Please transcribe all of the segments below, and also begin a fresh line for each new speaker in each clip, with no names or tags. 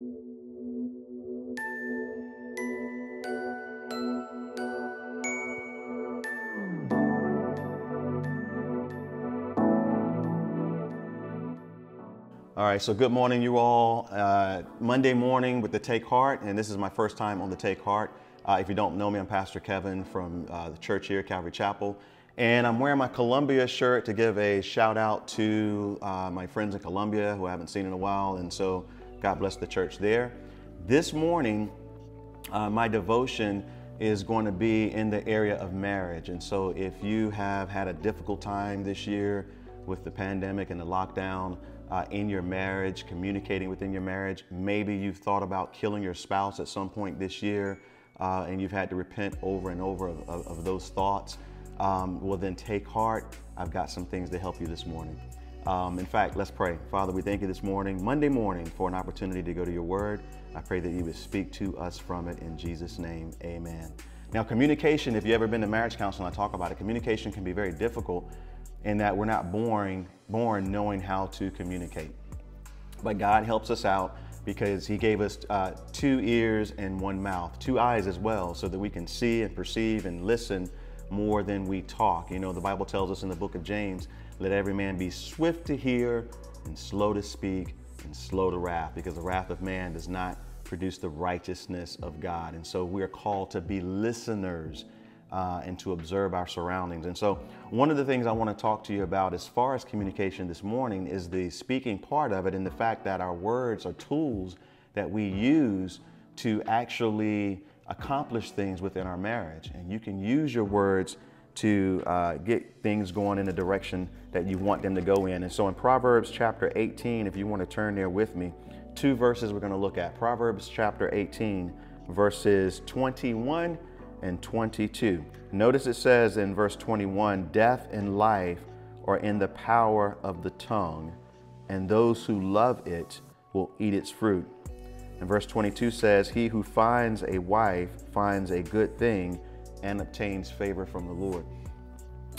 All right, so good morning, you all. Uh, Monday morning with the Take Heart, and this is my first time on the Take Heart. Uh, if you don't know me, I'm Pastor Kevin from uh, the church here, Calvary Chapel. And I'm wearing my Columbia shirt to give a shout out to uh, my friends in Columbia who I haven't seen in a while. And so God bless the church there. This morning, uh, my devotion is going to be in the area of marriage. And so if you have had a difficult time this year with the pandemic and the lockdown, uh, in your marriage, communicating within your marriage. Maybe you've thought about killing your spouse at some point this year uh, and you've had to repent over and over of, of, of those thoughts. Um, well, then take heart. I've got some things to help you this morning. Um, in fact, let's pray. Father, we thank you this morning, Monday morning, for an opportunity to go to your word. I pray that you would speak to us from it in Jesus' name. Amen. Now, communication, if you've ever been to marriage counseling, I talk about it, communication can be very difficult in that we're not born, born knowing how to communicate. But God helps us out because He gave us uh, two ears and one mouth, two eyes as well, so that we can see and perceive and listen more than we talk. You know, the Bible tells us in the book of James, let every man be swift to hear and slow to speak and slow to wrath, because the wrath of man does not produce the righteousness of God. And so we are called to be listeners uh, and to observe our surroundings. And so, one of the things I want to talk to you about as far as communication this morning is the speaking part of it and the fact that our words are tools that we use to actually accomplish things within our marriage. And you can use your words to uh, get things going in the direction that you want them to go in. And so, in Proverbs chapter 18, if you want to turn there with me, two verses we're going to look at Proverbs chapter 18, verses 21 and 22. Notice it says in verse 21 Death and life are in the power of the tongue, and those who love it will eat its fruit. And verse 22 says, He who finds a wife finds a good thing and obtains favor from the Lord.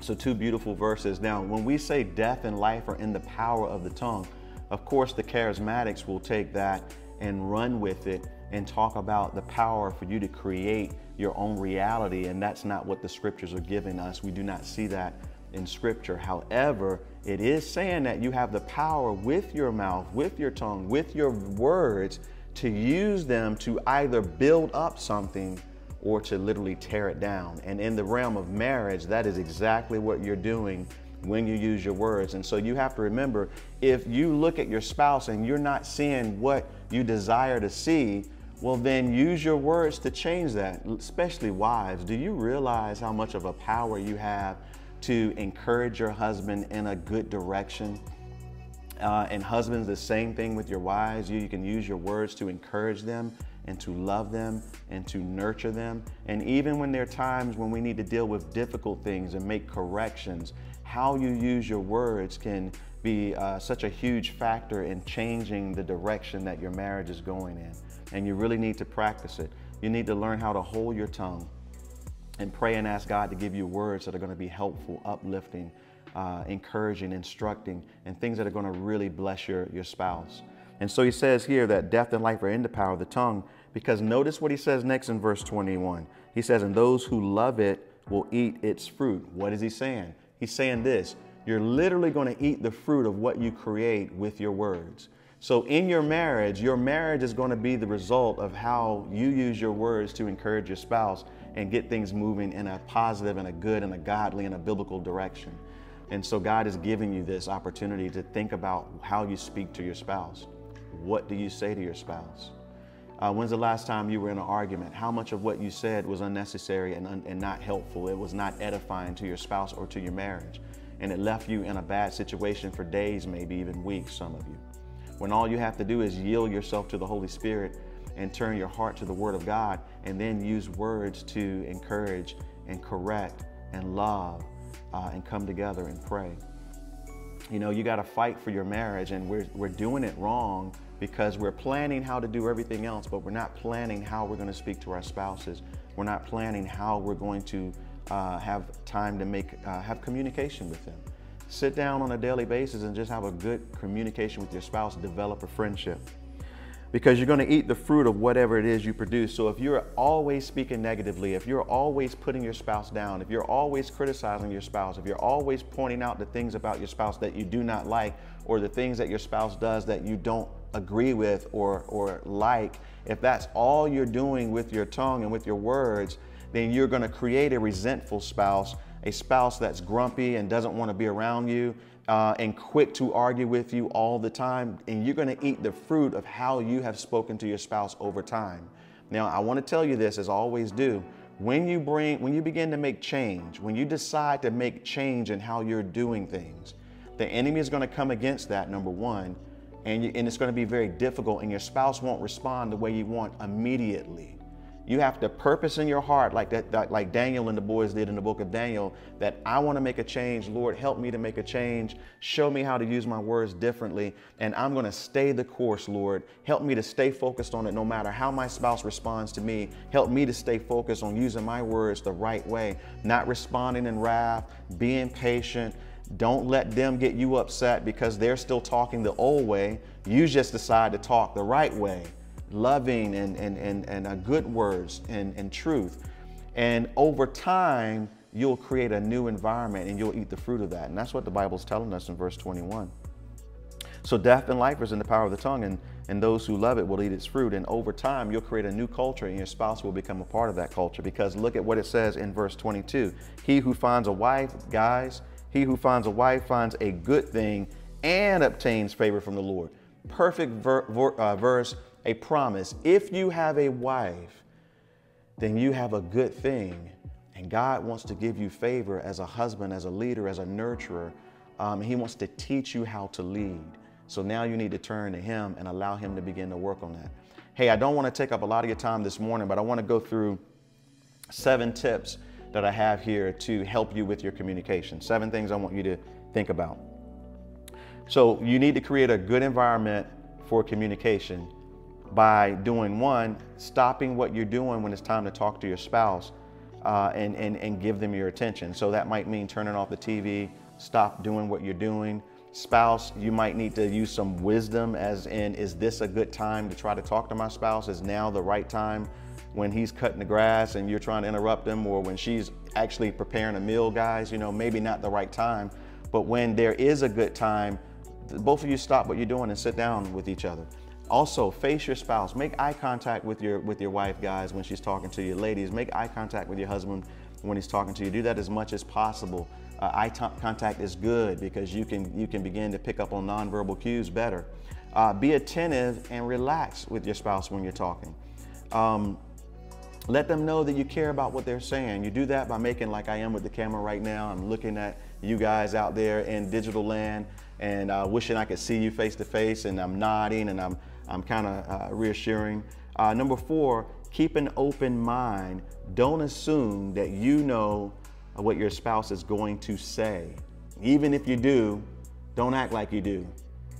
So, two beautiful verses. Now, when we say death and life are in the power of the tongue, of course, the charismatics will take that and run with it and talk about the power for you to create your own reality. And that's not what the scriptures are giving us. We do not see that in scripture. However, it is saying that you have the power with your mouth, with your tongue, with your words to use them to either build up something or to literally tear it down. And in the realm of marriage, that is exactly what you're doing when you use your words. And so you have to remember if you look at your spouse and you're not seeing what you desire to see, well, then use your words to change that, especially wives. Do you realize how much of a power you have to encourage your husband in a good direction? Uh, and husbands, the same thing with your wives. You, you can use your words to encourage them and to love them and to nurture them. And even when there are times when we need to deal with difficult things and make corrections, how you use your words can be uh, such a huge factor in changing the direction that your marriage is going in and you really need to practice it. You need to learn how to hold your tongue and pray and ask God to give you words that are going to be helpful, uplifting, uh, encouraging, instructing, and things that are going to really bless your, your spouse. And so he says here that death and life are in the power of the tongue, because notice what he says next in verse 21. He says, And those who love it will eat its fruit. What is he saying? He's saying this you're literally going to eat the fruit of what you create with your words. So, in your marriage, your marriage is going to be the result of how you use your words to encourage your spouse and get things moving in a positive and a good and a godly and a biblical direction. And so, God is giving you this opportunity to think about how you speak to your spouse. What do you say to your spouse? Uh, when's the last time you were in an argument? How much of what you said was unnecessary and, un- and not helpful? It was not edifying to your spouse or to your marriage. And it left you in a bad situation for days, maybe even weeks, some of you when all you have to do is yield yourself to the Holy Spirit and turn your heart to the Word of God and then use words to encourage and correct and love uh, and come together and pray. You know, you got to fight for your marriage, and we're, we're doing it wrong because we're planning how to do everything else, but we're not planning how we're going to speak to our spouses. We're not planning how we're going to uh, have time to make uh, have communication with them. Sit down on a daily basis and just have a good communication with your spouse, develop a friendship. Because you're going to eat the fruit of whatever it is you produce. So if you're always speaking negatively, if you're always putting your spouse down, if you're always criticizing your spouse, if you're always pointing out the things about your spouse that you do not like or the things that your spouse does that you don't agree with or or like, if that's all you're doing with your tongue and with your words, then you're going to create a resentful spouse, a spouse that's grumpy and doesn't want to be around you, uh, and quick to argue with you all the time, and you're going to eat the fruit of how you have spoken to your spouse over time. Now, I want to tell you this, as I always do. When you bring, when you begin to make change, when you decide to make change in how you're doing things, the enemy is going to come against that. Number one, and, you, and it's going to be very difficult, and your spouse won't respond the way you want immediately. You have to purpose in your heart, like that, that, like Daniel and the boys did in the book of Daniel, that I want to make a change. Lord, help me to make a change. Show me how to use my words differently. And I'm going to stay the course, Lord. Help me to stay focused on it no matter how my spouse responds to me. Help me to stay focused on using my words the right way, not responding in wrath, being patient. Don't let them get you upset because they're still talking the old way. You just decide to talk the right way loving and, and, and, and good words and, and truth. And over time, you'll create a new environment and you'll eat the fruit of that. And that's what the Bible's telling us in verse 21. So death and life is in the power of the tongue, and, and those who love it will eat its fruit. And over time, you'll create a new culture, and your spouse will become a part of that culture. Because look at what it says in verse 22. He who finds a wife, guys, he who finds a wife finds a good thing and obtains favor from the Lord. Perfect ver- ver- uh, verse a promise. If you have a wife, then you have a good thing. And God wants to give you favor as a husband, as a leader, as a nurturer. Um, he wants to teach you how to lead. So now you need to turn to Him and allow Him to begin to work on that. Hey, I don't want to take up a lot of your time this morning, but I want to go through seven tips that I have here to help you with your communication. Seven things I want you to think about. So you need to create a good environment for communication by doing one, stopping what you're doing when it's time to talk to your spouse uh, and, and, and give them your attention. So that might mean turning off the TV, stop doing what you're doing. Spouse, you might need to use some wisdom, as in, is this a good time to try to talk to my spouse? Is now the right time when he's cutting the grass and you're trying to interrupt him, or when she's actually preparing a meal, guys? You know, maybe not the right time, but when there is a good time, both of you stop what you're doing and sit down with each other. Also, face your spouse. Make eye contact with your with your wife, guys, when she's talking to you. Ladies, make eye contact with your husband when he's talking to you. Do that as much as possible. Uh, eye contact is good because you can you can begin to pick up on nonverbal cues better. Uh, be attentive and relax with your spouse when you're talking. Um, let them know that you care about what they're saying. You do that by making like I am with the camera right now. I'm looking at you guys out there in digital land and uh, wishing I could see you face to face, and I'm nodding and I'm I'm kind of uh, reassuring. Uh, number four, keep an open mind. Don't assume that you know what your spouse is going to say. Even if you do, don't act like you do.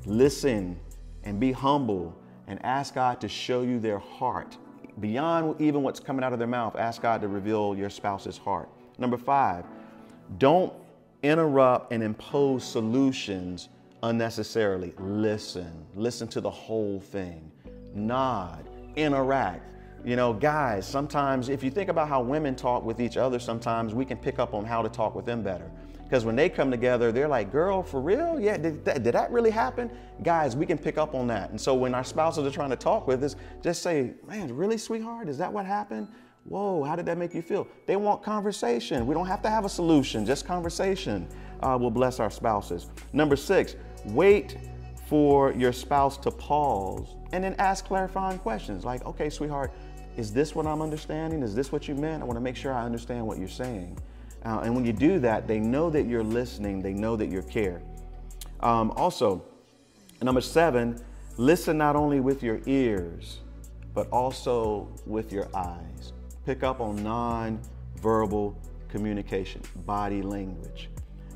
Listen and be humble and ask God to show you their heart. Beyond even what's coming out of their mouth, ask God to reveal your spouse's heart. Number five, don't interrupt and impose solutions unnecessarily. Listen, listen to the whole thing. Nod, interact. You know, guys, sometimes if you think about how women talk with each other, sometimes we can pick up on how to talk with them better. Because when they come together, they're like, girl, for real? Yeah, did that, did that really happen? Guys, we can pick up on that. And so when our spouses are trying to talk with us, just say, man, really, sweetheart? Is that what happened? Whoa, how did that make you feel? They want conversation. We don't have to have a solution, just conversation uh, will bless our spouses. Number six, Wait for your spouse to pause and then ask clarifying questions like, okay, sweetheart, is this what I'm understanding? Is this what you meant? I want to make sure I understand what you're saying. Uh, and when you do that, they know that you're listening, they know that you care. Um, also, number seven, listen not only with your ears, but also with your eyes. Pick up on non-verbal communication, body language.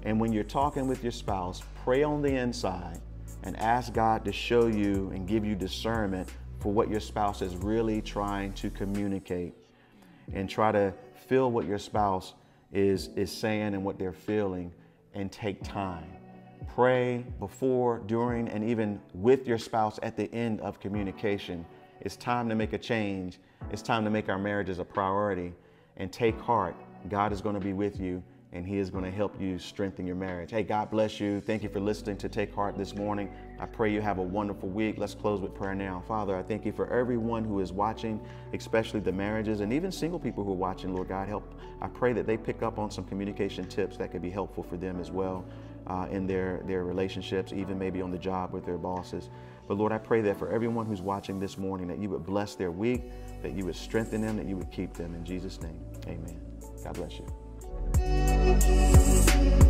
And when you're talking with your spouse, pray on the inside and ask God to show you and give you discernment for what your spouse is really trying to communicate. And try to feel what your spouse is, is saying and what they're feeling and take time. Pray before, during, and even with your spouse at the end of communication. It's time to make a change. It's time to make our marriages a priority and take heart. God is going to be with you and He is going to help you strengthen your marriage. Hey, God bless you. Thank you for listening to Take Heart this morning. I pray you have a wonderful week. Let's close with prayer now. Father, I thank you for everyone who is watching, especially the marriages and even single people who are watching. Lord God, help. I pray that they pick up on some communication tips that could be helpful for them as well uh, in their, their relationships, even maybe on the job with their bosses. But Lord, I pray that for everyone who's watching this morning, that you would bless their week, that you would strengthen them, that you would keep them. In Jesus' name, amen. God bless you. Thank you.